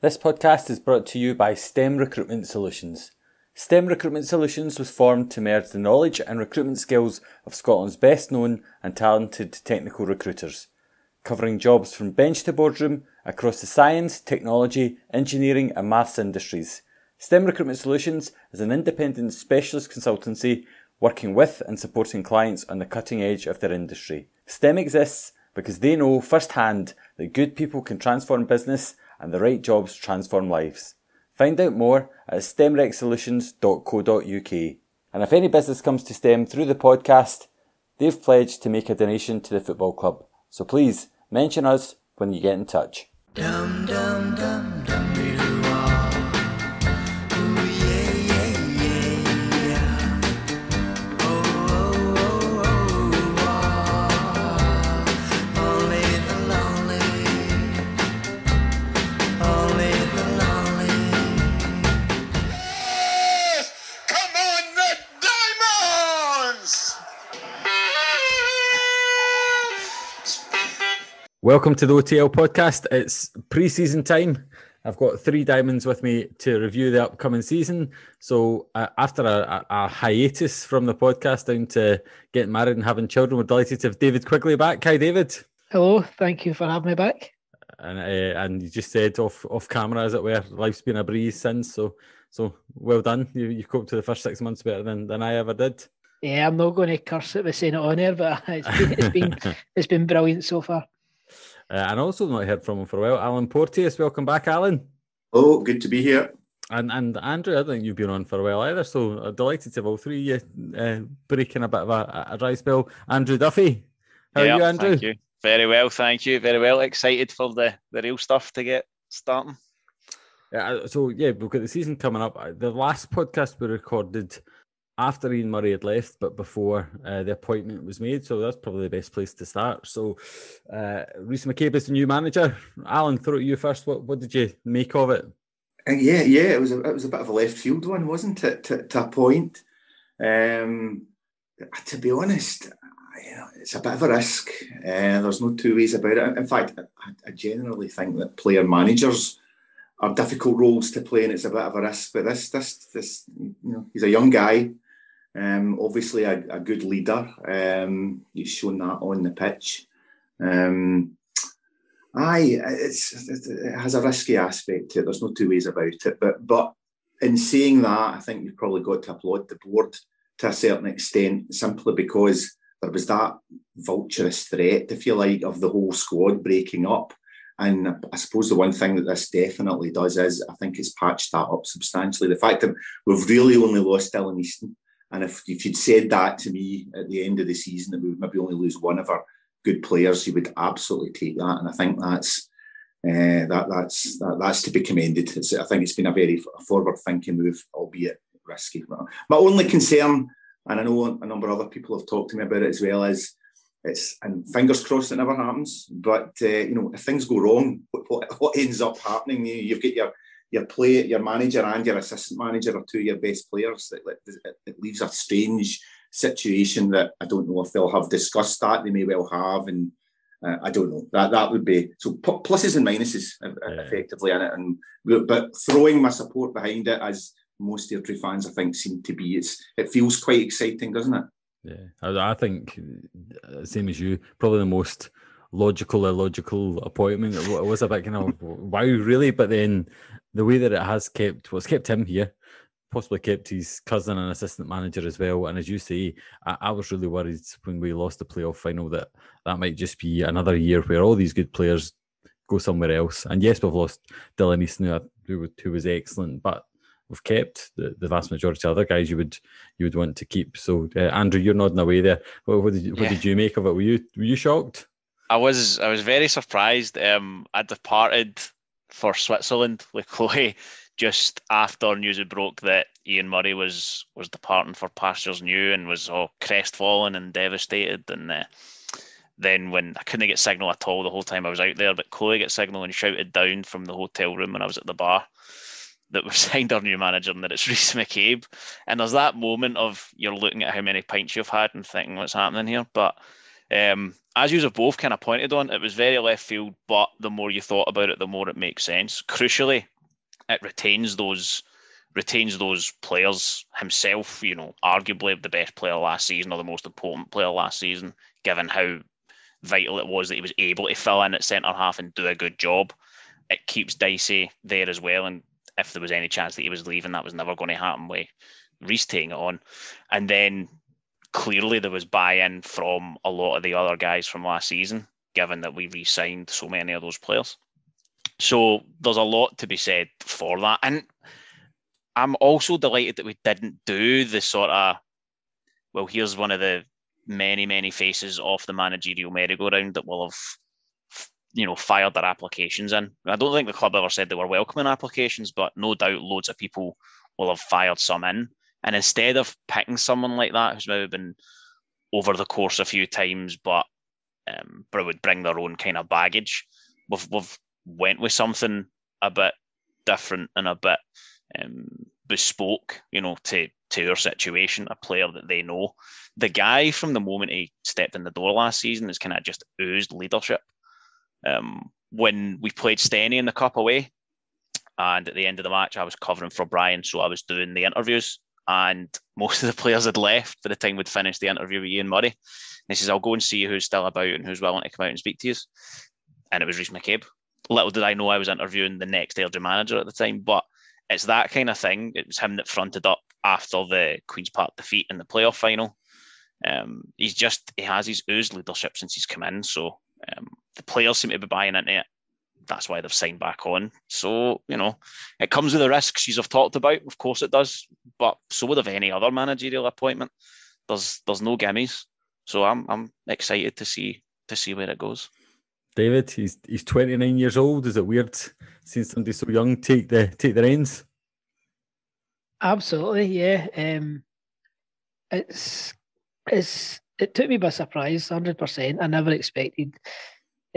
This podcast is brought to you by STEM Recruitment Solutions. STEM Recruitment Solutions was formed to merge the knowledge and recruitment skills of Scotland's best known and talented technical recruiters, covering jobs from bench to boardroom across the science, technology, engineering, and maths industries. STEM Recruitment Solutions is an independent specialist consultancy working with and supporting clients on the cutting edge of their industry. STEM exists because they know firsthand that good people can transform business and the right jobs transform lives. Find out more at stemrecsolutions.co.uk. And if any business comes to STEM through the podcast, they've pledged to make a donation to the football club. So please mention us when you get in touch. Dum, dum, dum. Welcome to the OTL podcast. It's pre-season time. I've got three diamonds with me to review the upcoming season. So uh, after a, a, a, hiatus from the podcast down to getting married and having children, we're delighted to have David Quigley back. Hi, David. Hello. Thank you for having me back. And uh, and you just said off off camera, as it were, life's been a breeze since. So so well done. You you coped to the first six months better than, than I ever did. Yeah, I'm not going to curse it by saying it on air, but it's been it's been, it's been brilliant so far. Uh, and also not heard from him for a while. Alan Porteous, welcome back, Alan. Oh, good to be here. And and Andrew, I think you've been on for a while either, so uh, delighted to have all three of uh, breaking a bit of a, a, dry spell. Andrew Duffy, how yeah, are you, Andrew? Thank you. Very well, thank you. Very well. Excited for the the real stuff to get starting. Yeah, so yeah, we've got the season coming up. The last podcast we recorded after Ian Murray had left, but before uh, the appointment was made. So that's probably the best place to start. So, uh, Rhys McCabe is the new manager. Alan, throw it you first. What, what did you make of it? Uh, yeah, yeah, it was a, it was a bit of a left field one, wasn't it? To, to a point. Um, to be honest, you know, it's a bit of a risk. Uh, there's no two ways about it. In fact, I, I generally think that player managers are difficult roles to play, and it's a bit of a risk. But this, this, this, you know, he's a young guy. Um, obviously, a, a, good leader. Um, he's shown that on the pitch. Um, aye, it has a risky aspect to it. There's no two ways about it. But but in saying that, I think you've probably got to applaud the board to a certain extent, simply because there was that vulturous threat, if you like, of the whole squad breaking up. And I suppose the one thing that this definitely does is I think it's patched that up substantially. The fact that we've really only lost Dylan Easton and if, if you'd said that to me at the end of the season, that we would maybe only lose one of our good players, you would absolutely take that. And I think that's uh, that that's that, that's to be commended. It's, I think it's been a very forward-thinking move, albeit risky. My only concern, and I know a number of other people have talked to me about it as well, is it's and fingers crossed it never happens. But uh, you know, if things go wrong, what, what ends up happening? You, you've got your your play, your manager and your assistant manager are two of your best players. It, it, leaves a strange situation that I don't know if they'll have discussed that. They may well have, and uh, I don't know. That that would be so pluses and minuses yeah. effectively in it. And but throwing my support behind it, as most Airdrie fans I think seem to be, it's it feels quite exciting, doesn't it? Yeah, I, I think uh, same as you, probably the most logical illogical appointment. It was a bit kind of wow, really, but then the way that it has kept, what's kept him here, possibly kept his cousin and assistant manager as well. And as you say, I, I, was really worried when we lost the playoff final that that might just be another year where all these good players go somewhere else. And yes, we've lost Dylan Easton, who, who was excellent, but we've kept the, the vast majority of other guys you would you would want to keep. So uh, Andrew, you're nodding away there. What, what did you, what yeah. did you make of it? Were you were you shocked? I was I was very surprised. Um, I departed for Switzerland with Chloe just after news broke that Ian Murray was was departing for pastures new and was all crestfallen and devastated. And uh, then when I couldn't get signal at all the whole time I was out there, but Chloe got signal and shouted down from the hotel room when I was at the bar that we've signed our new manager and that it's Rhys McCabe. And there's that moment of you're looking at how many pints you've had and thinking what's happening here. But Um, as you have both kind of pointed on, it was very left field, but the more you thought about it, the more it makes sense. Crucially, it retains those retains those players himself. You know, arguably the best player last season or the most important player last season, given how vital it was that he was able to fill in at centre half and do a good job. It keeps Dicey there as well, and if there was any chance that he was leaving, that was never going to happen with Rhys taking it on. And then clearly there was buy-in from a lot of the other guys from last season, given that we re-signed so many of those players. So there's a lot to be said for that. And I'm also delighted that we didn't do the sort of well, here's one of the many, many faces of the managerial merry-go-round that will have you know, fired their applications in. I don't think the club ever said they were welcoming applications, but no doubt loads of people will have fired some in. And instead of picking someone like that who's maybe been over the course a few times, but um, but would bring their own kind of baggage, we've we've went with something a bit different and a bit um, bespoke, you know, to to their situation, a player that they know. The guy from the moment he stepped in the door last season has kind of just oozed leadership. Um, when we played Steny in the cup away, and at the end of the match, I was covering for Brian, so I was doing the interviews, and most of the players had left by the time we'd finished the interview with Ian Murray. And he says, "I'll go and see who's still about and who's willing to come out and speak to you." And it was Rhys McCabe. Little did I know I was interviewing the next Airdrie manager at the time, but it's that kind of thing. It was him that fronted up after the Queens Park defeat in the playoff final. Um, he's just he has his oozed leadership since he's come in, so um, the players seem to be buying into it. That's why they've signed back on. So you know, it comes with the risks you've talked about. Of course, it does, but so would have any other managerial appointment. There's there's no gimmies, so I'm I'm excited to see to see where it goes. David, he's he's 29 years old. Is it weird seeing somebody so young take the take the reins? Absolutely, yeah. Um, it's it's it took me by surprise, hundred percent. I never expected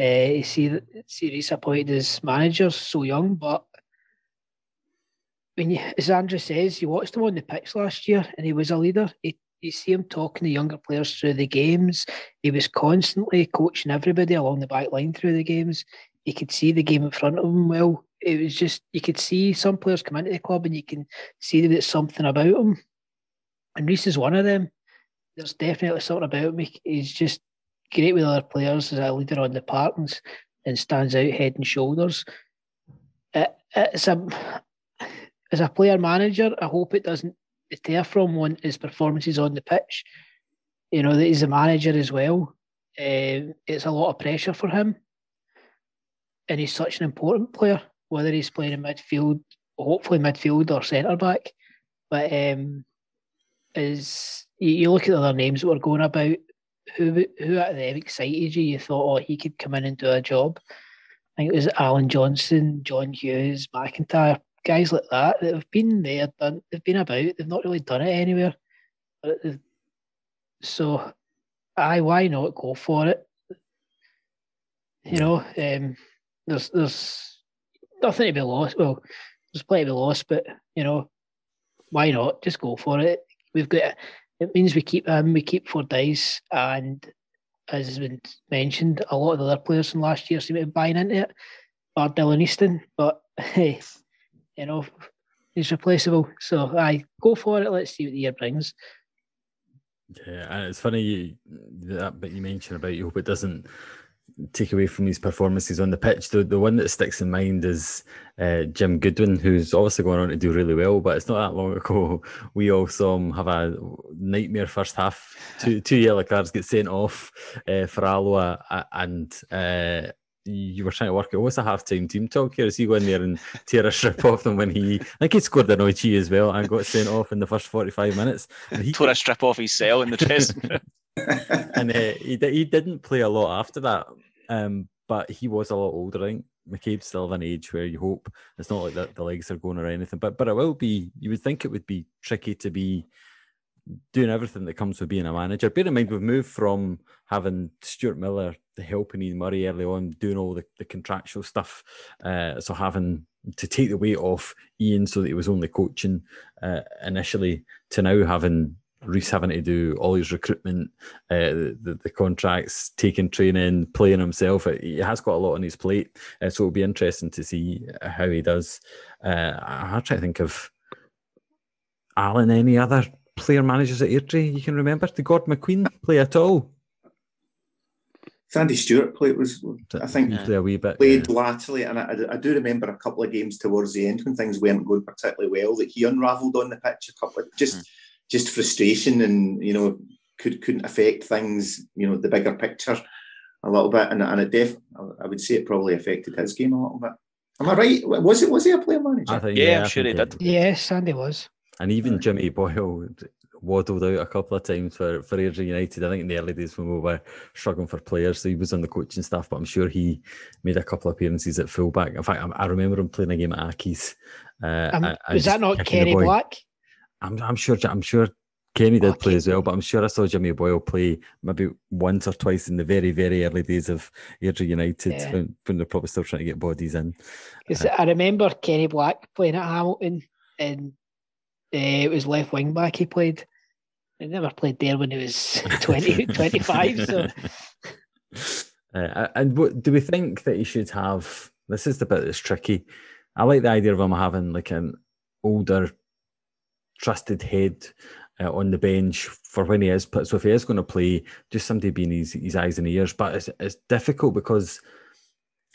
uh, to see see Rhys appointed as manager so young, but when you, as Andrew says, you watched him on the pitch last year, and he was a leader. He, you see him talking to younger players through the games. He was constantly coaching everybody along the back line through the games. You could see the game in front of him well it was just you could see some players come into the club and you can see that it's something about him. And Rhys is one of them. There's definitely something about him. He's just great with other players as a leader on the park and, and stands out head and shoulders. It, it's a, as a player manager, I hope it doesn't deter from one his performances on the pitch. You know that he's a manager as well. Uh, it's a lot of pressure for him, and he's such an important player whether he's playing in midfield, hopefully midfield or centre back. But um, is you, you, look at the other names that were going about, who who out them excited you? You thought, oh, he could come in and do a job. I think it was Allan Johnston, John Hughes, McIntyre, guys like that that have been there, done, they've been about, they've not really done it anywhere. So, I why not go for it? You know, um, there's there's nothing to be lost. Well, there's plenty to be lost, but you know, why not? Just go for it. We've got it means we keep um we keep Fordyce and as has been mentioned, a lot of the other players from last year seem to be buying into it. Bar Dylan Easton, but hey, you know, he's replaceable. So I go for it. Let's see what the year brings. Yeah, and it's funny you, that bit you mentioned about you hope it doesn't take away from these performances on the pitch. The the one that sticks in mind is uh, Jim Goodwin, who's obviously going on to do really well. But it's not that long ago we all saw him have a nightmare first half. Two two yellow cards get sent off uh, for Alloa, and uh, you were trying to work out what's a half time team talk here? Is he going there and tear a strip off them when he I think he scored an OG as well and got sent off in the first 45 minutes. And he tore a strip off his cell in the dressing room. And uh, he, he didn't play a lot after that, um, but he was a lot older. I think McCabe's still of an age where you hope it's not like that the legs are going or anything. But but it will be. You would think it would be tricky to be doing everything that comes with being a manager. Bear in mind we've moved from having Stuart Miller helping Ian Murray early on, doing all the, the contractual stuff, uh, so having to take the weight off Ian so that he was only coaching uh, initially, to now having Rhys having to do all his recruitment, uh, the, the contracts, taking training, playing himself. He has got a lot on his plate, uh, so it'll be interesting to see how he does. Uh, I'm trying to think of Alan. Any other player managers at Airdrie you can remember? Did Gordon McQueen play at all? Sandy Stewart played was I think play a wee bit played yeah. latterly, and I, I, do remember a couple of games towards the end when things weren't going particularly well that he unravelled on the pitch a couple of just mm. Just frustration and you know could couldn't affect things you know the bigger picture a little bit and, and it def I would say it probably affected his game a little bit. Am I right? Was it was he a player manager? Think, yeah, yeah, I'm sure he did. Yes, Sandy was. And even Jimmy Boyle waddled out a couple of times for, for Airdrie United. I think in the early days when we were struggling for players, so he was on the coaching staff, but I'm sure he made a couple of appearances at fullback. In fact, I, I remember him playing a game at Accies. Uh, um, was that not Kenny Black? I'm, I'm sure. I'm sure Kenny did play as well, but I'm sure I saw Jimmy Boyle play maybe once or twice in the very, very early days of Airdrie United yeah. when, when, they're probably still trying to get bodies in. Because uh, I remember Kenny Black playing at Hamilton, and uh, it was left wing back he played. He never played there when he was 20, 25. So. Uh, and what, do we think that he should have? This is the bit that's tricky. I like the idea of him having like an older, trusted head uh, on the bench for when he is. Put so if he is going to play, just somebody being his, his eyes and ears. But it's, it's difficult because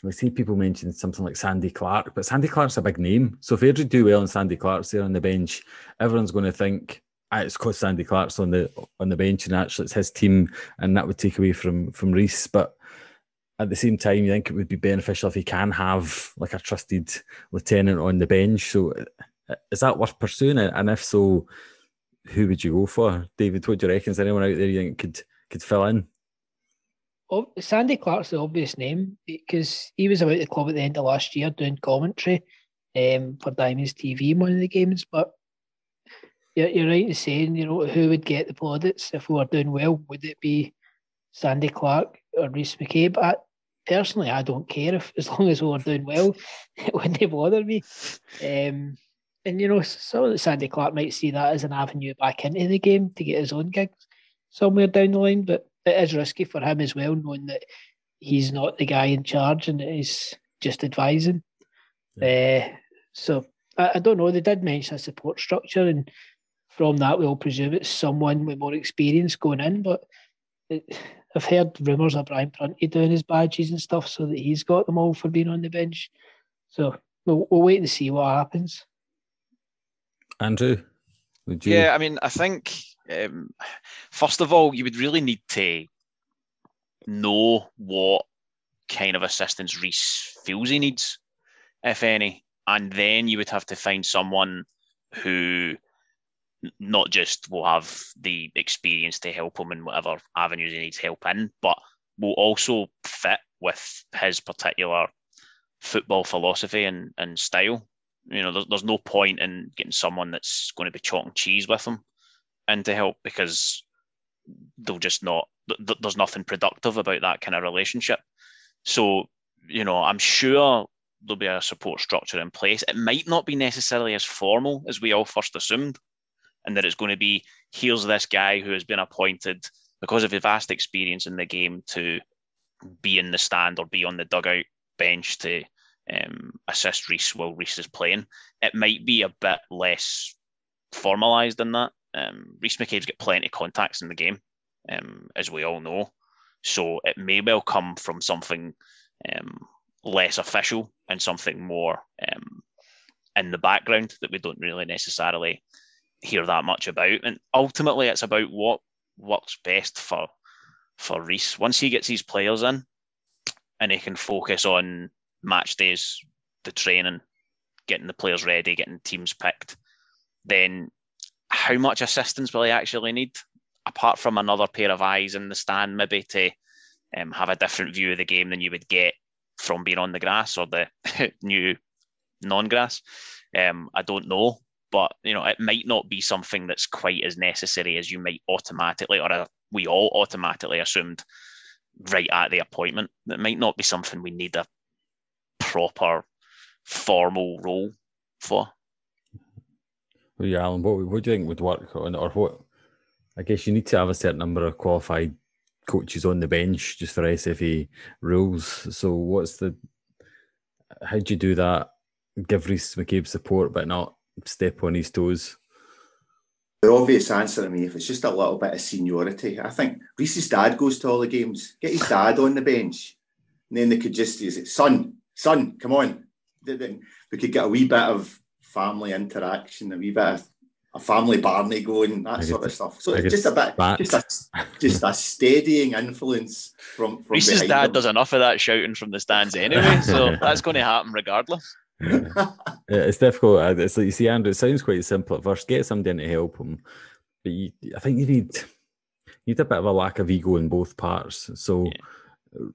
I see people mention something like Sandy Clark, but Sandy Clark's a big name. So if Airdrie do well and Sandy Clark's there on the bench, everyone's going to think Ah, it's because Sandy Clark's on the on the bench and actually it's his team, and that would take away from from Rhys. But at the same time, you think it would be beneficial if he can have like a trusted lieutenant on the bench. So is that worth pursuing? And if so, who would you go for, David? What do you reckon? Is anyone out there you think could could fill in? Oh, Sandy Clark's the obvious name because he was about the club at the end of last year doing commentary um, for Diamonds TV in one of the games. But you're, you're right in saying, you know, who would get the plaudits if we were doing well? Would it be Sandy Clark or Rhys McCabe? I, personally, I don't care if as long as we were doing well, it wouldn't bother me. Um, and you know, some of the Sandy Clark might see that as an avenue back into the game to get his own gigs somewhere down the line. But it is risky for him as well, knowing that he's not the guy in charge and he's just advising. Yeah. Uh, so I, I, don't know. They did mention a support structure, and from that, we all presume it's someone with more experience going in. But it, I've heard rumours of Brian Prunty doing his badges and stuff so that he's got them all for being on the bench. So we'll, we'll wait and see what happens. Andrew, you? Yeah, I mean, I think um, first of all, you would really need to know what kind of assistance Rhys feels he needs, if any, and then you would have to find someone who not just will have the experience to help him in whatever avenues he needs help in, but will also fit with his particular football philosophy and, and style. You know, there's, there's no point in getting someone that's going to be chalking cheese with them and to help because they'll just not, th- there's nothing productive about that kind of relationship. So, you know, I'm sure there'll be a support structure in place. It might not be necessarily as formal as we all first assumed, and that it's going to be here's this guy who has been appointed because of his vast experience in the game to be in the stand or be on the dugout bench to um, assist Rhys while Rhys is playing. It might be a bit less formalised than that. Um, Rhys McCabe's got plenty of contacts in the game, um, as we all know. So it may well come from something um, less official and something more um, in the background that we don't really necessarily hear that much about. And ultimately, it's about what works best for for Rhys. Once he gets his players in, and he can focus on match days, the training, getting the players ready, getting teams picked, then how much assistance will he actually need? Apart from another pair of eyes in the stand, maybe to um, have a different view of the game than you would get from being on the grass or the new non-grass. Um, I don't know, but you know it might not be something that's quite as necessary as you might automatically or uh, we all automatically assumed right at the appointment it might not be something we need a proper formal role for well, yeah alan what, what do you think would work on or what I guess you need to have a certain number of qualified coaches on the bench just for SFA rules. So what's the how do you do that? Give Rhys McCabe support but not step on his toes. The obvious answer to me, if it's just a little bit of seniority, I think Rhys's dad goes to all the games. Get his dad on the bench. And then they could just use it, son, son, come on. We could get a wee bit of family interaction, a wee bit of a family Barney going, that sort of stuff. So it's just a bit, just a, just a steadying influence from. from Rhys's dad does enough of that shouting from the stands anyway, so that's going to happen regardless. yeah, it's difficult. Uh, it's like you see, Andrew. It sounds quite simple at first. Get somebody in to help him, but you, I think you need you need a bit of a lack of ego in both parts. So, yeah.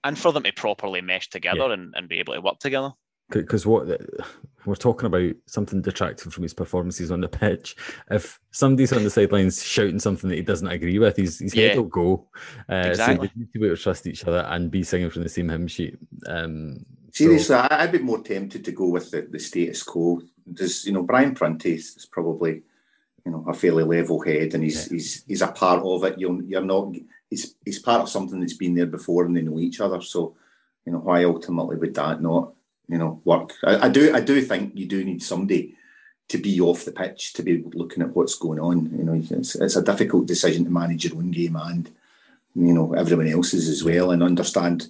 And for them to properly mesh together yeah. and, and be able to work together because what we're talking about something detracting from his performances on the pitch. If somebody's on the sidelines shouting something that he doesn't agree with, his, his yeah. head will go. Uh, exactly. So they need to be able to trust each other and be singing from the same hymn sheet. Um, Seriously, so, I'd be more tempted to go with the, the status quo. Does you know Brian Prunty is probably you know a fairly level head, and he's yeah. he's he's a part of it. You're you're not. He's he's part of something that's been there before, and they know each other. So you know why ultimately would that not you know work? I, I do I do think you do need somebody to be off the pitch to be looking at what's going on. You know, it's, it's a difficult decision to manage your own game and you know everyone else's as well, and understand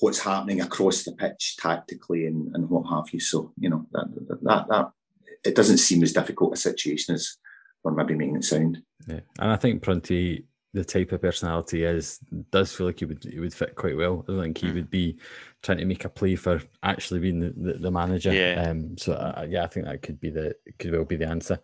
what's happening across the pitch tactically and, and what have you. So, you know, that, that, that, it doesn't seem as difficult a situation as we're maybe making it sound. Yeah. And I think Prunty, the type of personality is, does feel like he would he would fit quite well. I don't think he mm. would be trying to make a play for actually being the, the, the manager. Yeah. Um, so uh, yeah, I think that could be the could well be the answer.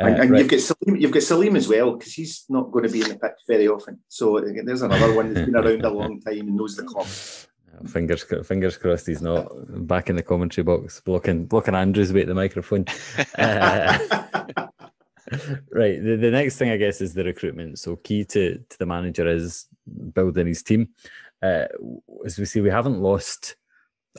Uh, and, and right. you've got Salim, you've got Salim as well because he's not going to be in the pitch very often. So there's another one that's been around a long time and knows the club. Fingers fingers crossed he's not back in the commentary box blocking blocking Andrew's way at the microphone. uh, right. The, the next thing I guess is the recruitment. So key to, to the manager is building his team. Uh, as we see, we haven't lost.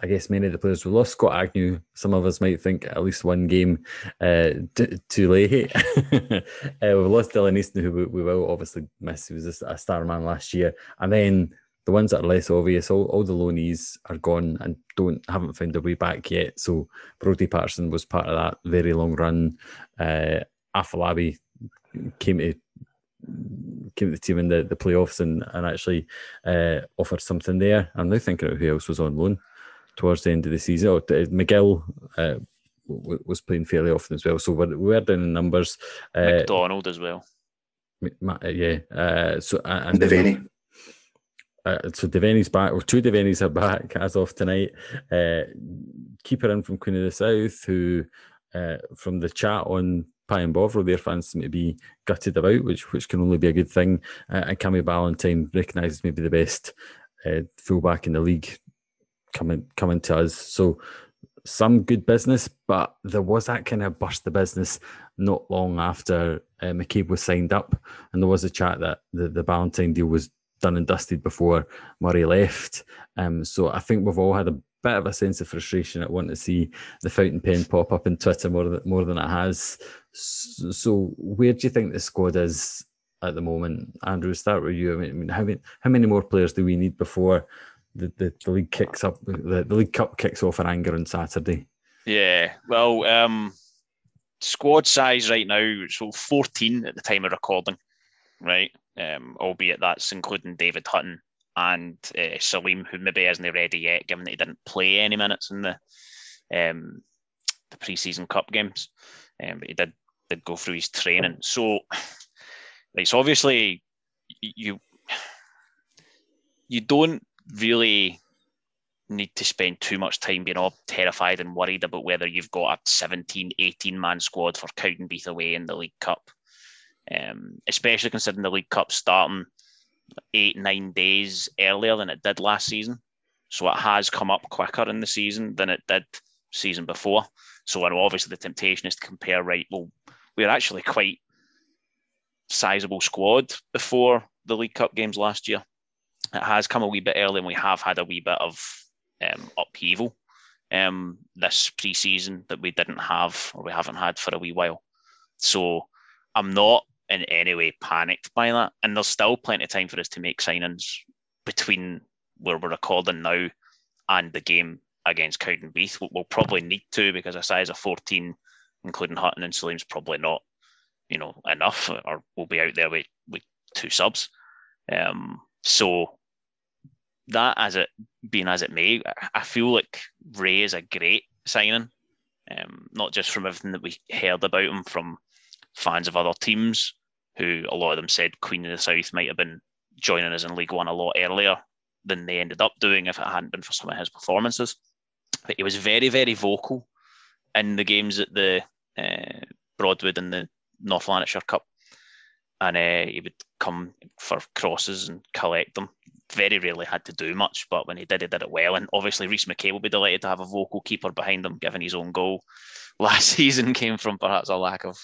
I guess many of the players we lost Scott Agnew. Some of us might think at least one game uh, t- too late. uh, we've lost Dylan Easton, who we, we, will obviously miss. He was a star man last year, and then the ones that are less obvious, all, all the loanees are gone and don't haven't found their way back yet. So Brodie Patterson was part of that very long run. Uh, Afolabi came to came to the team in the, the playoffs and, and actually uh, offered something there. I'm now thinking of who else was on loan towards the end of the season. Oh, McGill uh, w- was playing fairly often as well. So we're, we're down in numbers. Uh, McDonald as well. Uh, yeah. Uh, so and Devaney. Uh, so Devaney's back, or two Devaney's are back as of tonight. Uh, keeper in from Queen of the South, who uh, from the chat on Pie and Bovril, their fans seem to be gutted about, which which can only be a good thing. Uh, and Cammy Ballantyne recognises maybe the best uh, fullback in the league coming coming to us. So some good business, but there was that kind of burst the business not long after uh, McCabe was signed up, and there was a chat that the, the Ballantyne deal was done and dusted before Murray left. Um, so I think we've all had a bit of a sense of frustration at wanting to see the fountain pen pop up in Twitter more than, more than it has. So, where do you think the squad is at the moment? Andrew, start with you. I mean, how many, how many more players do we need before the, the, the league kicks up, the, the League Cup kicks off in anger on Saturday? Yeah, well, um, squad size right now, so 14 at the time of recording, right? um, albeit that's including David Hutton and uh, Salim, who maybe isn't ready yet, given that he didn't play any minutes in the um, the preseason cup games, um, but he did did go through his training. So, so obviously, you you don't really need to spend too much time being all terrified and worried about whether you've got a 17, 18 man squad for Cowdenbeath away in the League Cup um, especially considering the League Cup starting eight, nine days earlier than it did last season. So it has come up quicker in the season than it did season before. So obviously the temptation is to compare, right? Well, we are actually quite sizable squad before the League Cup games last year. It has come a wee bit early, and we have had a wee bit of um, upheaval um, this pre-season that we didn't have or we haven't had for a wee while. So I'm not in any way panicked by that. And there's still plenty of time for us to make signings between where we're recording now and the game against Cowdenbeath. We'll probably need to because a size of 14, including Hutton and Salim's probably not, you know, enough, or we'll be out there with, with two subs. Um, so that as it being as it may, I feel like Ray is a great signing. Um, not just from everything that we heard about him from fans of other teams, who a lot of them said Queen of the South might have been joining us in League One a lot earlier than they ended up doing if it hadn't been for some of his performances. But he was very, very vocal in the games at the uh, Broadwood and the North Lanarkshire Cup. And uh, he would come for crosses and collect them. Very rarely had to do much, but when he did, he did it well. And obviously, Rhys McCabe will be delighted to have a vocal keeper behind him, given his own goal last season came from perhaps a lack of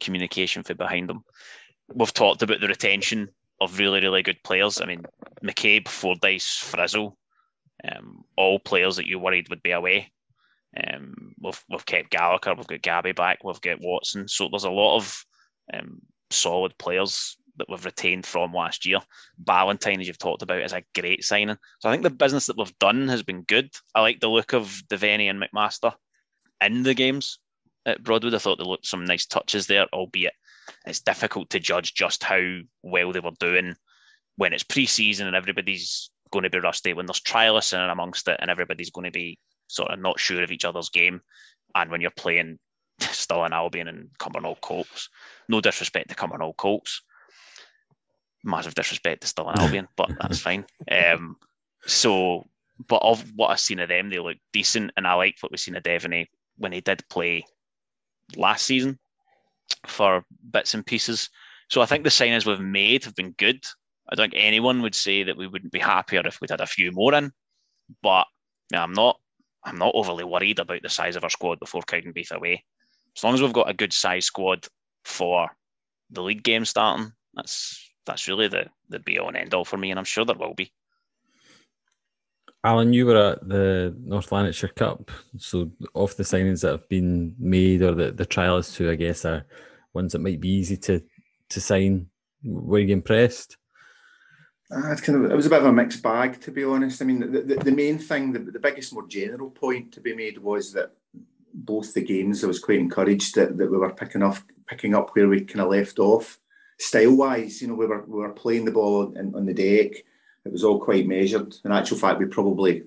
communication for behind him. We've talked about the retention of really, really good players. I mean, McCabe, Fordyce, Frizzell, um, all players that you worried would be away. Um, we've, we've kept Gallagher, we've got Gabby back, we've got Watson. So there's a lot of um, solid players that we've retained from last year. Ballantyne, as you've talked about, is a great signing. So I think the business that we've done has been good. I like the look of Devaney and McMaster in the games at Broadwood. I thought they looked some nice touches there, albeit it's difficult to judge just how well they were doing when it's pre-season and everybody's going to be rusty. When there's trialists in and amongst it, and everybody's going to be sort of not sure of each other's game, and when you're playing Stirling Albion and Cumbernauld Colts, no disrespect to Cumbernauld Colts, massive disrespect to Stirling Albion, but that's fine. Um, so, but of what I've seen of them, they look decent, and I liked what we've seen of Devaney when he did play last season for bits and pieces. So I think the signings we've made have been good. I don't think anyone would say that we wouldn't be happier if we'd had a few more in, but I'm not. I'm not overly worried about the size of our squad before Cowdenbeath away. As long as we've got a good size squad for the league game starting, that's that's really the the be all and end all for me, and I'm sure there will be. Alan, you were at the North Lanarkshire Cup, so of the signings that have been made or the, the trialists who I guess are ones that might be easy to to sign, were you impressed? Uh, kind of, it was a bit of a mixed bag, to be honest. I mean, the, the, the main thing, the, the biggest, more general point to be made was that both the games, I was quite encouraged that, that we were picking off, picking up where we kind of left off, style wise. You know, we were we were playing the ball on, on the deck it was all quite measured. In actual fact, we probably,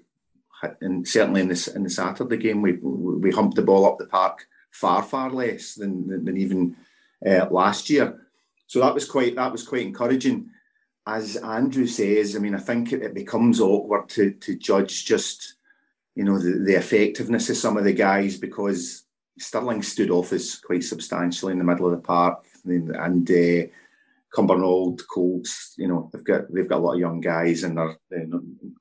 and certainly in this in the Saturday game, we we humped the ball up the park far far less than than, than even uh, last year. So that was quite that was quite encouraging. As Andrew says, I mean, I think it, it becomes awkward to to judge just you know the, the effectiveness of some of the guys because Stirling stood off us quite substantially in the middle of the park, and, and uh, Cumbernauld, Colts, you know, they've got they've got a lot of young guys and they're, they're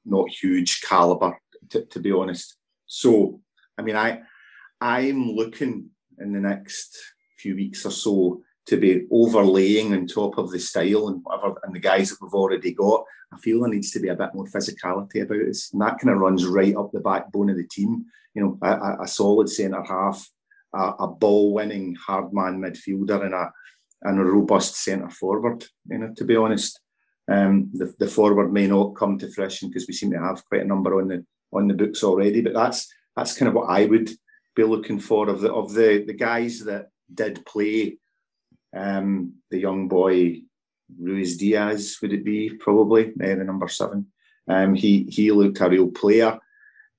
not huge caliber, to, to be honest. So, I mean, I I'm looking in the next few weeks or so to be overlaying on top of the style and whatever and the guys that we've already got. I feel there needs to be a bit more physicality about us, and that kind of runs right up the backbone of the team. You know, a, a solid centre half, a, a ball-winning hard man midfielder, and a and a robust centre forward. You know, to be honest, um, the, the forward may not come to fruition because we seem to have quite a number on the on the books already. But that's that's kind of what I would be looking for of the of the the guys that did play. Um, the young boy Ruiz Diaz would it be probably uh, the number seven. Um, he he looked a real player.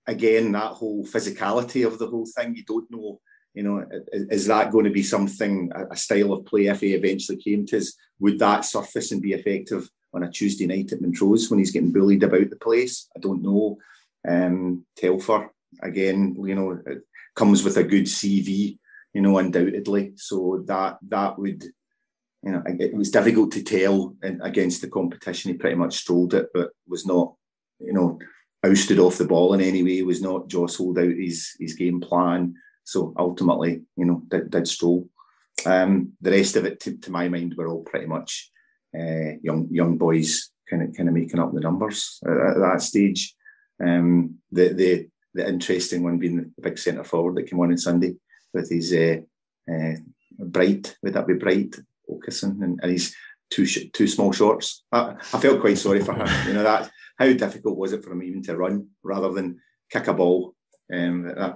Again, that whole physicality of the whole thing, you don't know you know, is that going to be something, a style of play if he eventually came to us? Would that surface and be effective on a Tuesday night at Montrose when he's getting bullied about the place? I don't know. Um, Telfer, again, you know, comes with a good CV, you know, undoubtedly. So that that would, you know, it was difficult to tell against the competition. He pretty much strolled it, but was not, you know, ousted off the ball in any way. Was not jostled out his his game plan so ultimately, you know, did, did stroll. Um, the rest of it, to, to, my mind, were all pretty much uh, young young boys, kind of kind of making up the numbers at, at that stage. Um, the the the interesting one being the big centre forward that came on on Sunday with his uh, uh, bright. Would that be bright? Åkesson and, and he's two two small shorts. I, I, felt quite sorry for him. You know that how difficult was it for him even to run rather than kick a ball. Um, uh,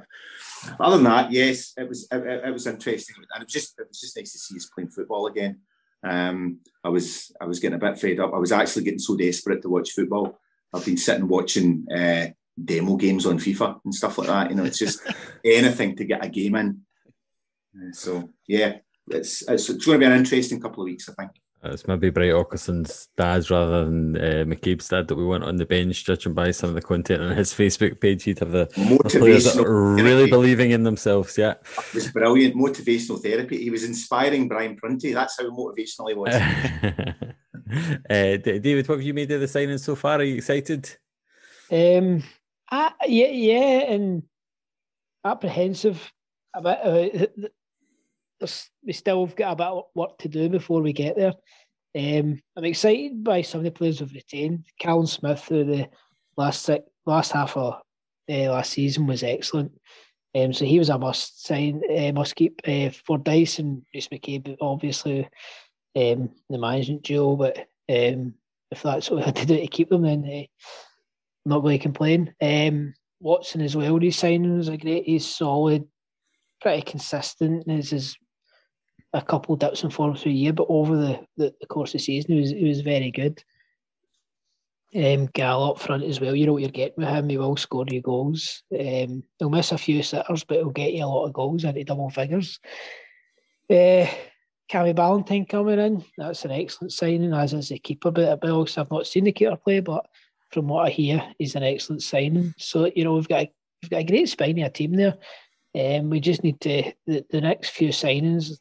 other than that, yes, it was it, it, was interesting, and it was just it was just nice to see us playing football again. Um, I was I was getting a bit fed up. I was actually getting so desperate to watch football. I've been sitting watching uh, demo games on FIFA and stuff like that. You know, it's just anything to get a game in. Uh, so yeah, it's, it's it's going to be an interesting couple of weeks, I think. It's maybe Bright Åkesson's dad rather than uh, McCabe's dad that we want on the bench, judging by some of the content on his Facebook page. He'd have the, the players that are really believing in themselves. Yeah, it was brilliant motivational therapy. He was inspiring Brian Prunty. That's how motivational he was. uh, David, what have you made of the signing so far? Are you excited? Um, I, yeah, yeah, and apprehensive about. Uh, we still have got a bit of work to do before we get there. Um, I'm excited by some of the players we've retained. Callum Smith through the last six, last half of uh, last season was excellent. Um, so he was a must sign, uh, must keep uh, Fordyce and Rhys McCabe, obviously um, the management duo. But um, if that's what we had to do to keep them, then not really complain. Um, Watson as well, he's signing was a great. He's solid, pretty consistent. Is his a couple of dips in form through the year, but over the, the, the, course of the season, he was he was very good. Um, Gal up front as well. You know what you're getting with him. He will score you goals. Um, he'll miss a few sitters, but he'll get you a lot of goals into double figures. Uh, Cammy Ballantyne coming in. That's an excellent signing, as is the keeper. But at Bills, I've not seen the keeper play, but from what I hear, he's an excellent signing. So you know we've got a, we've got a great spine of a team there. Um, we just need to the, the next few signings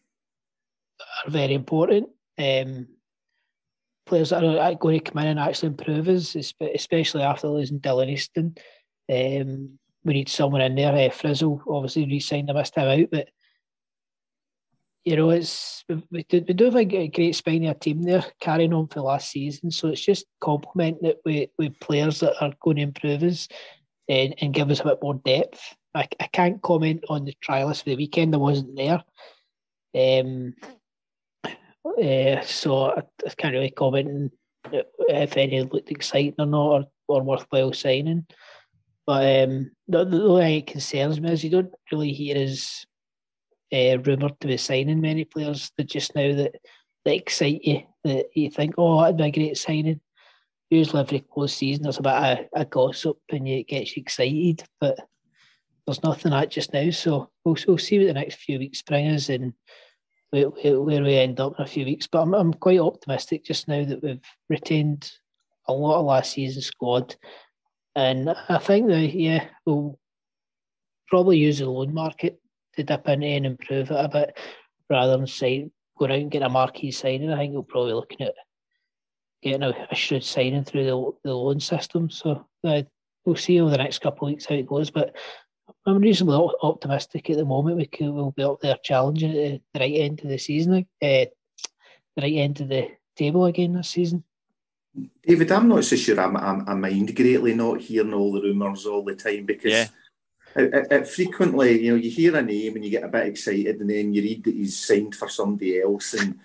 are very important. Um, players that are going to come in and actually improve us, especially after losing Dylan Easton. Um, we need someone in there. Uh, Frizzell obviously re-signed the missed time out, but you know it's we do, we do have a great spiny team there carrying on for last season. So it's just complementing it with, with players that are going to improve us and, and give us a bit more depth. I, I can't comment on the trialist for the weekend. I wasn't there. Um, uh, so I, I, can't really comment if any looked exciting or not or, or worthwhile signing. But um, the, the only thing that concerns me is you don't really hear is uh, rumoured to be signing many players that just now that, that excite you, that you think, oh, that'd be a great signing. Usually every close season there's a bit of a gossip and it gets you excited, but there's nothing that just now. So we'll, we'll see what the next few weeks bring us and where, where we end up in a few weeks. But I'm, I'm quite optimistic just now that we've retained a lot of last season's squad. And I think that, yeah, we'll probably use the loan market to dip into and improve it a bit rather than say going out and get a marquee signing. I think we'll probably looking at getting a, a should signing through the, the loan system. So uh, we'll see over the next couple of weeks how it goes. But I'm reasonably optimistic at the moment. We can, we'll be up there challenging at the right end of the season, uh, the right end of the table again this season. David, I'm not so sure I'm, I'm, I mind greatly not hearing all the rumours all the time because yeah. It, it, frequently, you know, you hear a name and you get a bit excited and then you read that he's signed for somebody else and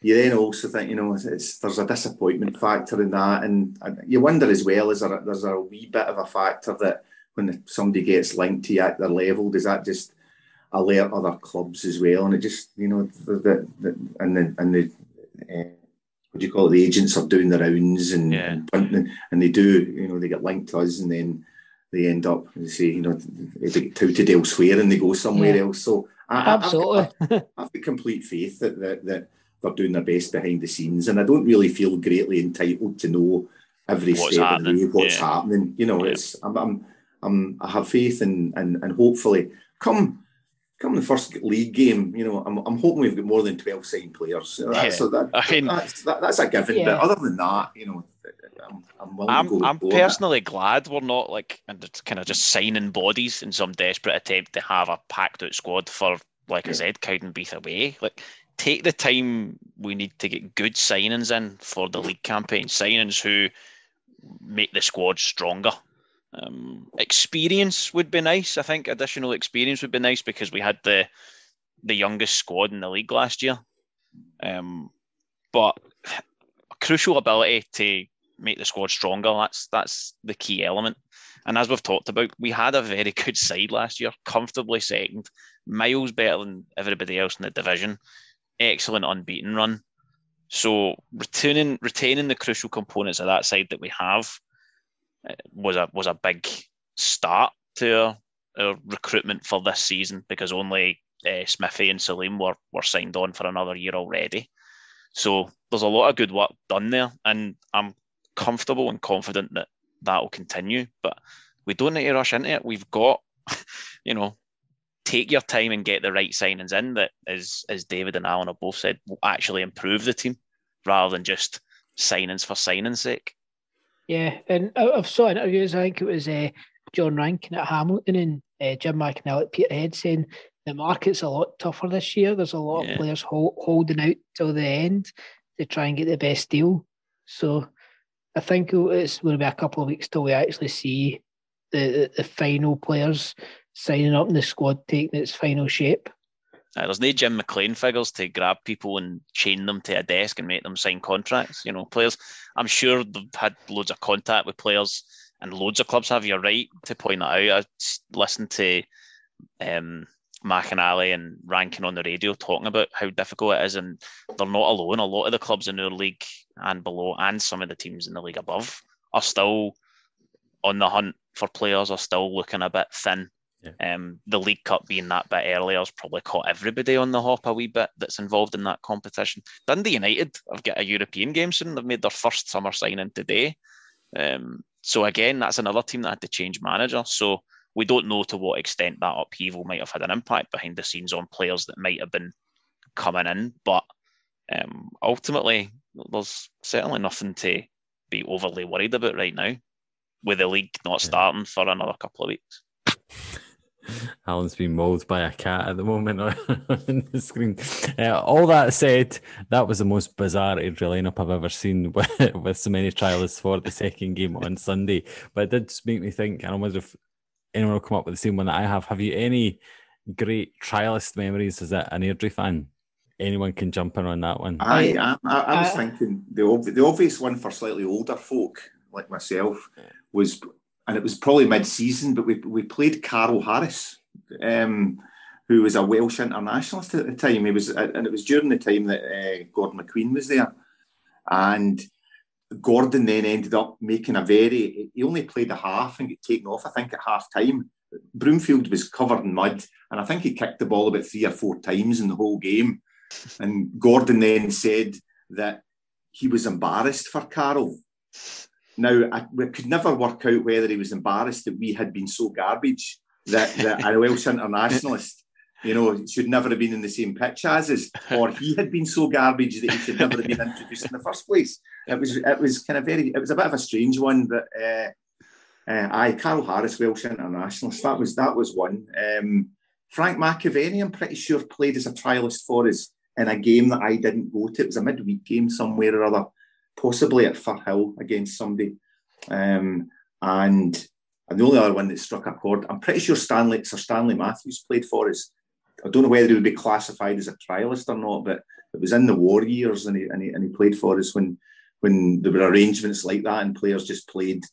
you then also think, you know, there's a disappointment factor in that and, and you wonder as well, is there, there's a wee bit of a factor that when somebody gets linked to you at their level, does that just alert other clubs as well? And it just, you know, the, the, the and the, and the uh, what do you call it? The agents are doing the rounds and, yeah. and, and they do, you know, they get linked to us and then they end up, they say, you know, they get touted elsewhere and they go somewhere yeah. else. So I, Absolutely. I've, got, I've got complete faith that, that, that they're doing their best behind the scenes. And I don't really feel greatly entitled to know every what's step happening. of the way what's yeah. happening. You know, yeah. it's I'm, I'm I'm, I have faith and and and hopefully come come the first league game, you know, I'm, I'm hoping we've got more than 12 signed players. Yeah. So that, I mean, that's, that, that's a given. Yeah. But other than that, you know, I'm, I'm, I'm, I'm personally that. glad we're not like kind of just signing bodies in some desperate attempt to have a packed out squad for, like yeah. I said, Cowdenbeath away. Like, take the time we need to get good signings in for the league campaign, signings who make the squad stronger um, experience would be nice. I think additional experience would be nice because we had the the youngest squad in the league last year. Um, but crucial ability to make the squad stronger. That's that's the key element. And as we've talked about, we had a very good side last year, comfortably second, miles better than everybody else in the division. Excellent unbeaten run. So retaining retaining the crucial components of that side that we have uh, was a was a big start to our, our recruitment for this season because only uh, Smithy and Salim were were signed on for another year already. So there's a lot of good work done there, and I'm comfortable and confident that that will continue. But we don't need to rush into it. We've got, you know, take your time and get the right signings in that, as as David and Alan have both said, will actually improve the team rather than just signings for signing's sake. Yeah, and I've saw interviews. I think it was uh, John Rankin at Hamilton and uh, Jim McInally at Peterhead saying the market's a lot tougher this year. There's a lot yeah. of players hold, holding out till the end to try and get the best deal. So I think it's going to be a couple of weeks till we actually see the, the, the final players signing up in the squad taking its final shape. Uh, there's no Jim McLean figures to grab people and chain them to a desk and make them sign contracts. You know, players. I'm sure they've had loads of contact with players, and loads of clubs have. You're right to point that out. I listened to um, McInally and Rankin on the radio talking about how difficult it is, and they're not alone. A lot of the clubs in their league and below, and some of the teams in the league above, are still on the hunt for players, are still looking a bit thin. Yeah. Um, the League Cup being that bit earlier has probably caught everybody on the hop a wee bit that's involved in that competition. Dundee United have got a European game soon. They've made their first summer signing today. Um, so again, that's another team that had to change manager. So we don't know to what extent that upheaval might have had an impact behind the scenes on players that might have been coming in. But um, ultimately, there's certainly nothing to be overly worried about right now, with the league not starting for another couple of weeks. Alan's being mauled by a cat at the moment on the screen. Uh, all that said, that was the most bizarre Airdrie lineup I've ever seen with, with so many trialists for the second game on Sunday. But it did make me think, and I wonder if anyone will come up with the same one that I have. Have you any great trialist memories as an Airdrie fan? Anyone can jump in on that one. I I, I, I was thinking the ob- the obvious one for slightly older folk like myself was, and it was probably mid season, but we we played Carl Harris. Um, who was a Welsh internationalist at the time. He was, and it was during the time that uh, Gordon McQueen was there. And Gordon then ended up making a very, he only played a half and got taken off, I think, at half time. Broomfield was covered in mud, and I think he kicked the ball about three or four times in the whole game. And Gordon then said that he was embarrassed for Carol. Now, I, we could never work out whether he was embarrassed that we had been so garbage that, that a Welsh internationalist you know, should never have been in the same pitch as us, or he had been so garbage that he should never have been introduced in the first place. It was it was kind of very it was a bit of a strange one, but uh, uh, Carl Harris, Welsh internationalist. That was that was one. Um, Frank McAvenny, I'm pretty sure, played as a trialist for us in a game that I didn't go to. It was a midweek game somewhere or other, possibly at Firhill against somebody. Um, and and the only other one that struck a chord, I'm pretty sure Stanley Sir Stanley Matthews played for us. I don't know whether he would be classified as a trialist or not, but it was in the war years and he, and he, and he played for us when when there were arrangements like that and players just played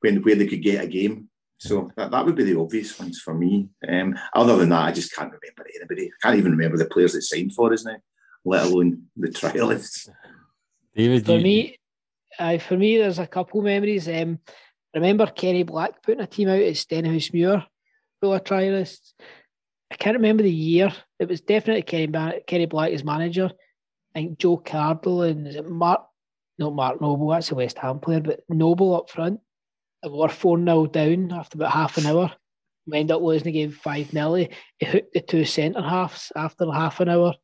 when where they could get a game. So that, that would be the obvious ones for me. Um, other than that, I just can't remember anybody. I can't even remember the players that signed for us now, let alone the trialists. David, for you... me, uh, for me, there's a couple memories. Um, remember Kenny Black putting a team out at Stenhousemuir full of trialists. I can't remember the year. It was definitely Kenny, ba- Kenny Black as manager. I think Joe Cardle and is it Mark, not Mark Noble, that's a West Ham player, but Noble up front. We were 4 0 down after about half an hour. We ended up losing the game 5 0. He hooked the two centre halves after half an hour.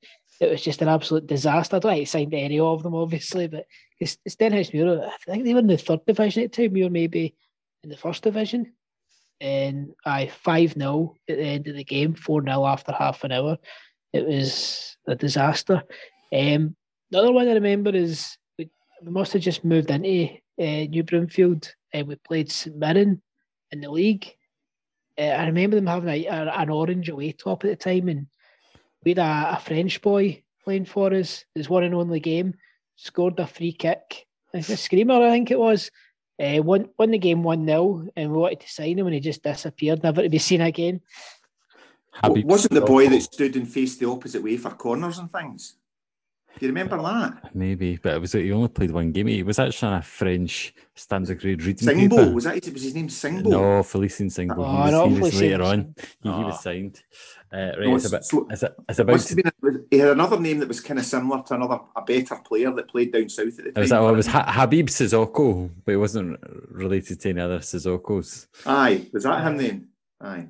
It was just an absolute disaster. I don't think he signed any of them, obviously, but it's, it's Stenhousemuir. I think they were in the third division at the time, or maybe in the first division and I 5 0 at the end of the game, 4 0 after half an hour. It was a disaster. Um, the other one I remember is we, we must have just moved into uh, New Broomfield and we played St Mirren in the league. Uh, I remember them having a, a, an orange away top at the time, and we had a, a French boy playing for us. His one and only game, scored a free kick. It's a screamer, I think it was. Uh, won, won the game 1 0, and we wanted to sign him, and he just disappeared, never to be seen again. Habib Wasn't the boy that stood and faced the opposite way for corners and things? Do you remember that? Maybe, but it was he only played one game. He was actually a French standard grade reading Singbo, paper. was that was his name Singbo? No, Felicien Singbo. Oh, he was, not he was Felicien later on. He, Oh. he was signed. Uh, right, No, it's, it's- about, so- it's, it's about. Must been he had another name that was kind of similar to another a better player that played down south at the It time. was, oh, it was ha- Habib Sissoko, but he wasn't related to any other Sissokos. Aye, was that him then? Aye.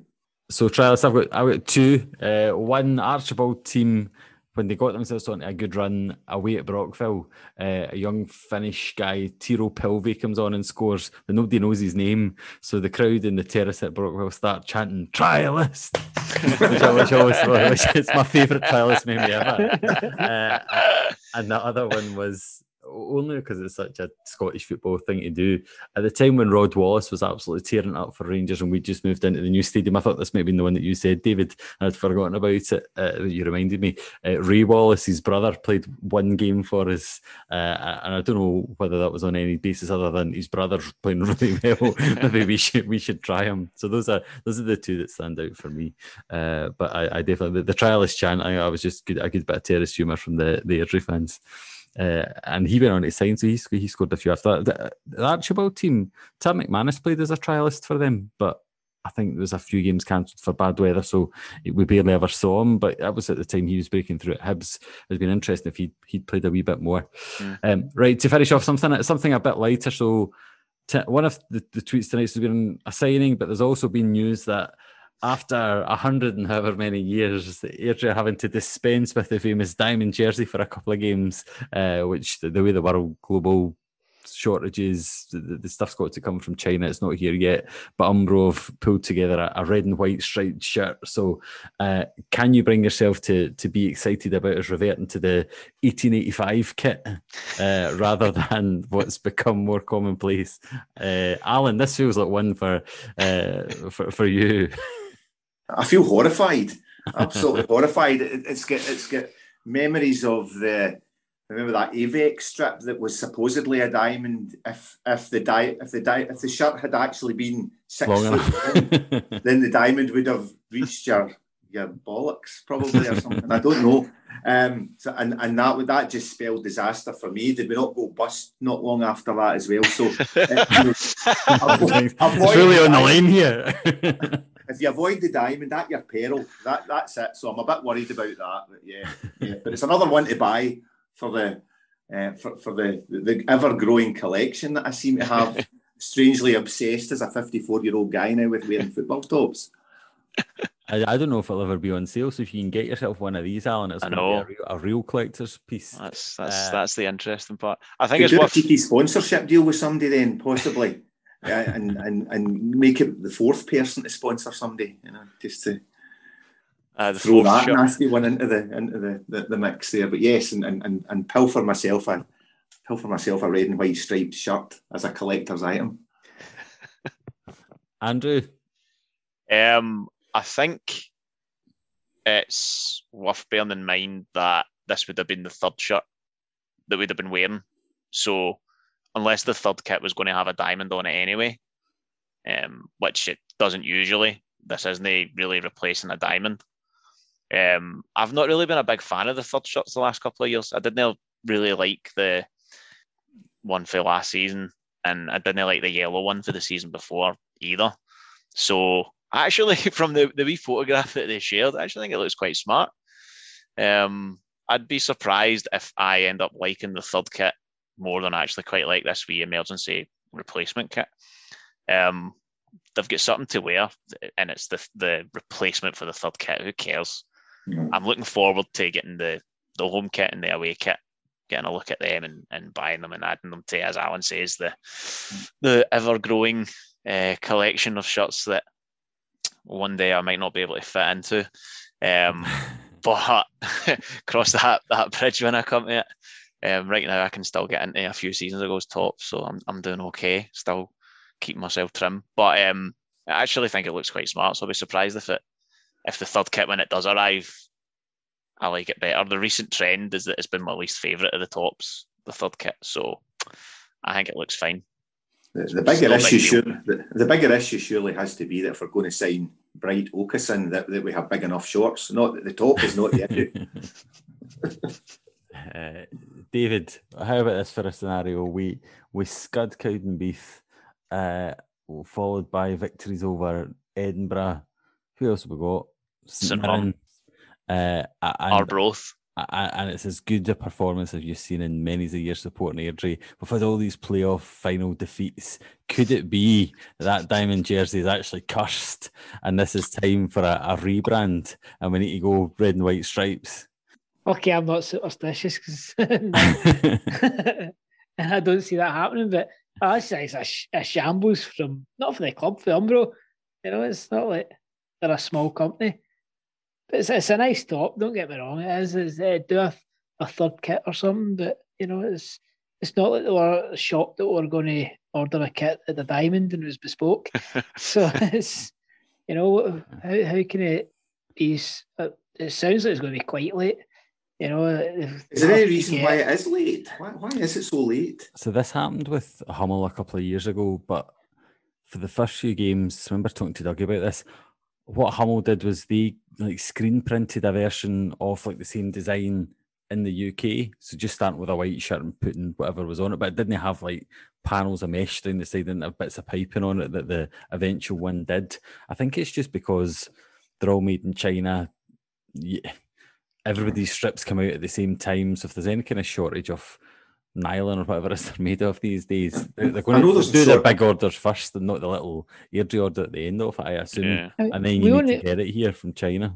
So trials, I've got I've got two. Uh, one Archibald team when they got themselves on a good run away at Brockville. Uh, a young Finnish guy, Tiro Pilvi, comes on and scores, but nobody knows his name. So the crowd in the terrace at Brockville start chanting "Trialist," which, I- which always which is my favourite trialist memory ever. Uh, and the other one was only because it's such a Scottish football thing to do. At the time when Rod Wallace was absolutely tearing up for Rangers and we just moved into the new stadium, I thought this might have been the one that you said, David. and I'd forgotten about it. Uh, you reminded me. Uh, Ray Wallace, his brother, played one game for us, uh, and I don't know whether that was on any basis other than his brother's playing really well. Maybe we should we should try him. So those are those are the two that stand out for me. Uh, but I, I definitely the, the trialist chant. I, I was just good, a good bit of terrace humour from the the Airdrie fans. Uh, and he went on to sign, so he, sc- he scored a few after that. The, the Archibald team, Tam McManus played as a trialist for them, but I think there was a few games cancelled for bad weather, so we barely ever saw him. But that was at the time he was breaking through at Hibs. It'd been interesting if he'd, he'd played a wee bit more. Um, right, to finish off something something a bit lighter. So t- one of the, the tweets tonight has been a signing, but there's also been news that after a hundred and however many years, Airdrie having to dispense with the famous diamond jersey for a couple of games, uh, which the, the way the world global shortages, the, the- the stuff's got to come from China. It's not here yet. But Umbro have pulled together a, a red and white striped shirt. So, uh, can you bring yourself to to be excited about us reverting to the 1885 kit uh, rather than what's become more commonplace? Uh, Alan, this feels like one for uh, for for you. I feel horrified, absolutely horrified. It, it's get it's get memories of the remember that Avec strip that was supposedly a diamond. If if the di- if the di- if the shirt had actually been six Long foot long, then the diamond would have reached your your bollocks probably or something. I don't know. Um, so, and and that would that just spelled disaster for me. Did we not go bust not long after that as well? So uh, know, avoid- it's really on the line here. If you avoid the diamond at your peril, that that's it. So I'm a bit worried about that. But yeah, yeah. but it's another one to buy for the uh, for, for the the ever growing collection that I seem to have. strangely obsessed as a 54 year old guy now with wearing football tops. I, I don't know if it'll ever be on sale. So if you can get yourself one of these, Alan, it's I going to be a know. real, a real collector's piece. That's that's Uh, that's the interesting part. I think it's worth... a cheeky sponsorship deal with somebody then, possibly. Yeah, and, and and make it the fourth person to sponsor somebody, you know, just to Uh, the throw that shirt. nasty one into the into the, the, the mix there. But yes, and, and, and, and pilfer myself a pilfer myself a red and white striped shirt as a collector's item. Andrew, Um, I think it's worth bearing in mind that this would have been the third shirt that we'd have been wearing. So, unless the third kit was going to have a diamond on it anyway, um, which it doesn't usually, this isn't really replacing a diamond. Um, I've not really been a big fan of the third shots the last couple of years. I didn't really like the one for last season, and I didn't like the yellow one for the season before either. So actually, from the, the wee photograph that they shared, I actually think it looks quite smart. Um, I'd be surprised if I end up liking the third kit more than I actually quite like this wee emergency replacement kit. Um, they've got something to wear, and it's the the replacement for the third kit. Who cares? I'm looking forward to getting the the home kit and the away kit, getting a look at them and, and buying them and adding them to, as Alan says, the the ever growing uh, collection of shirts that one day I might not be able to fit into. Um, but cross that that bridge when I come to it. Um, right now, I can still get into a few seasons ago's top, so I'm I'm doing okay. Still keeping myself trim, but um, I actually think it looks quite smart. So I'll be surprised if it if the third kit when it does arrive I like it better. The recent trend is that it's been my least favourite of the tops, the third kit. So I think it looks fine. The, the bigger issue, sure, the, the, bigger issue surely has to be that if we're going to sign Bright Okeson, that, that we have big enough shorts. Not that the top is not the issue. uh, David, how about this for a scenario? We we scud Cowdenbeath, uh, followed by victories over Edinburgh. Who else have we got? St. Mirren. Uh, Arbroath and it's as good a performance as you've seen in many a year supporting Airdrie. We've had all these playoff final defeats. Could it be that diamond jersey is actually cursed and this is time for a, a rebrand and we need to go red and white stripes? Okay, I'm not superstitious and I don't see that happening, but I say it's a, a, shambles from not for the club, for Umbro. You know, it's not like they're a small company But it's, it's a nice top. Don't get me wrong. It is. It's, uh, do a, a third kit or something, but you know, it's it's not like they were shocked that we are going to order a kit at the Diamond and it was bespoke. so it's you know how how can it be? It sounds like it's going to be quite late. You know, uh, is there any reason get... why it is late? Why, why is it so late? So this happened with Hummel a couple of years ago, but for the first few games, I remember talking to Doug about this what Hummel did was they like screen printed a version of like the same design in the UK. So just starting with a white shirt and putting whatever was on it, but it didn't have like panels of mesh down the side, didn't have bits of piping on it that the eventual one did. I think it's just because they're all made in China. Yeah, everybody's strips come out at the same time. So if there's any kind of shortage of nylon or whatever it's they're made of these days. They're going to do their big orders first and not the little Airdrie order at the end of it, I assume. Yeah. Uh, and then you we need only, to get it here from China.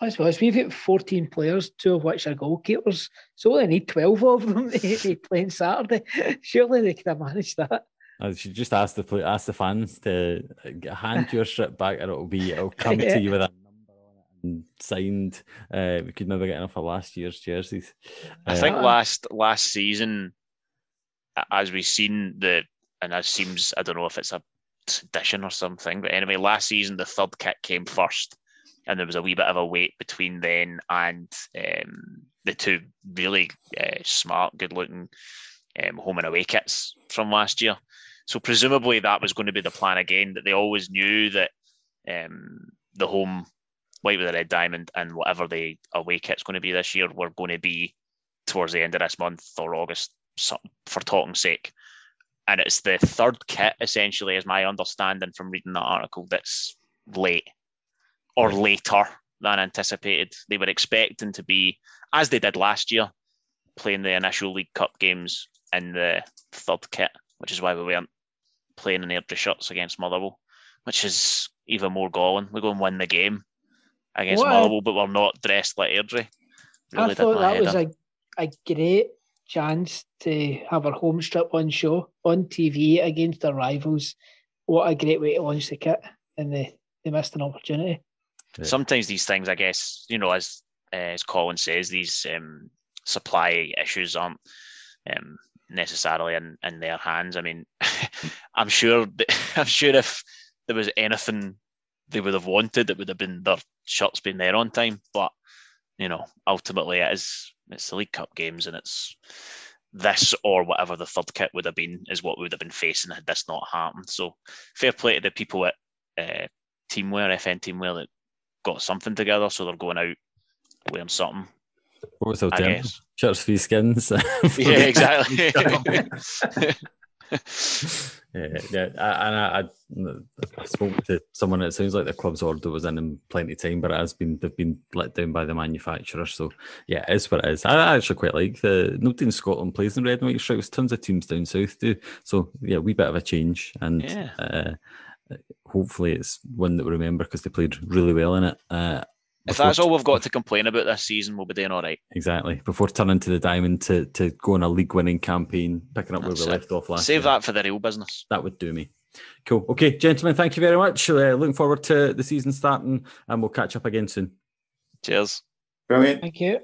I suppose we've got 14 players, two of which are goalkeepers. So they need 12 of them to play on Saturday. Surely they could have managed that. I should just ask the ask the fans to hand your strip back, and it'll be it'll come yeah. to you with a number on it and signed. Uh, we could never get enough of last year's jerseys. I think uh, last last season, as we've seen the, and that seems I don't know if it's a tradition or something, but anyway, last season the third kit came first, and there was a wee bit of a wait between then and um, the two really uh, smart, good-looking um, home and away kits from last year. So presumably that was going to be the plan again. That they always knew that um, the home white with a red diamond and whatever the away kit's going to be this year we're going to be towards the end of this month or August for talking sake. And it's the third kit, essentially, is my understanding from reading that article, that's late or later than anticipated. They were expecting to be, as they did last year, playing the initial League Cup games in the third kit, which is why we weren't playing in the Airdrie shirts against Motherwell, which is even more galling. We go and win the game against what Motherwell, but we're not dressed like Airdrie. Really I thought that was a, a great chance to have our home strip on show on TV against our rivals. What a great way to launch the kit, and they, they missed an opportunity. Sometimes these things, I guess, you know, as uh, as Colin says, these um, supply issues aren't um, necessarily in, in their hands. I mean, I'm sure I'm sure if there was anything they would have wanted, it would have been their shirts being there on time. But you know, ultimately, it is it's the League Cup games, and it's this or whatever the third kit would have been is what we would have been facing had this not happened. So fair play to the people at uh, Teamwear, FN Teamwear that got something together, so they're going out wearing something. What was the Shirts, free skins. yeah, exactly. yeah, yeah, and I, I, I, spoke to someone. It sounds like the club's order was in in plenty of time, but it has been they've been let down by the manufacturer. So yeah, it is what it is. I actually quite like the nobody in Scotland plays in red and white stripes. Tons of teams down south do. So yeah, we bit of a change, and yeah. uh, hopefully it's one that we remember because they played really well in it. Uh, if that's all we've got to complain about this season, we'll be doing all right. Exactly. Before turning to the diamond to, to go on a league winning campaign, picking up that's where we it. left off last Save year. that for the real business. That would do me. Cool. Okay, gentlemen, thank you very much. Uh, looking forward to the season starting, and we'll catch up again soon. Cheers. Brilliant. Thank you.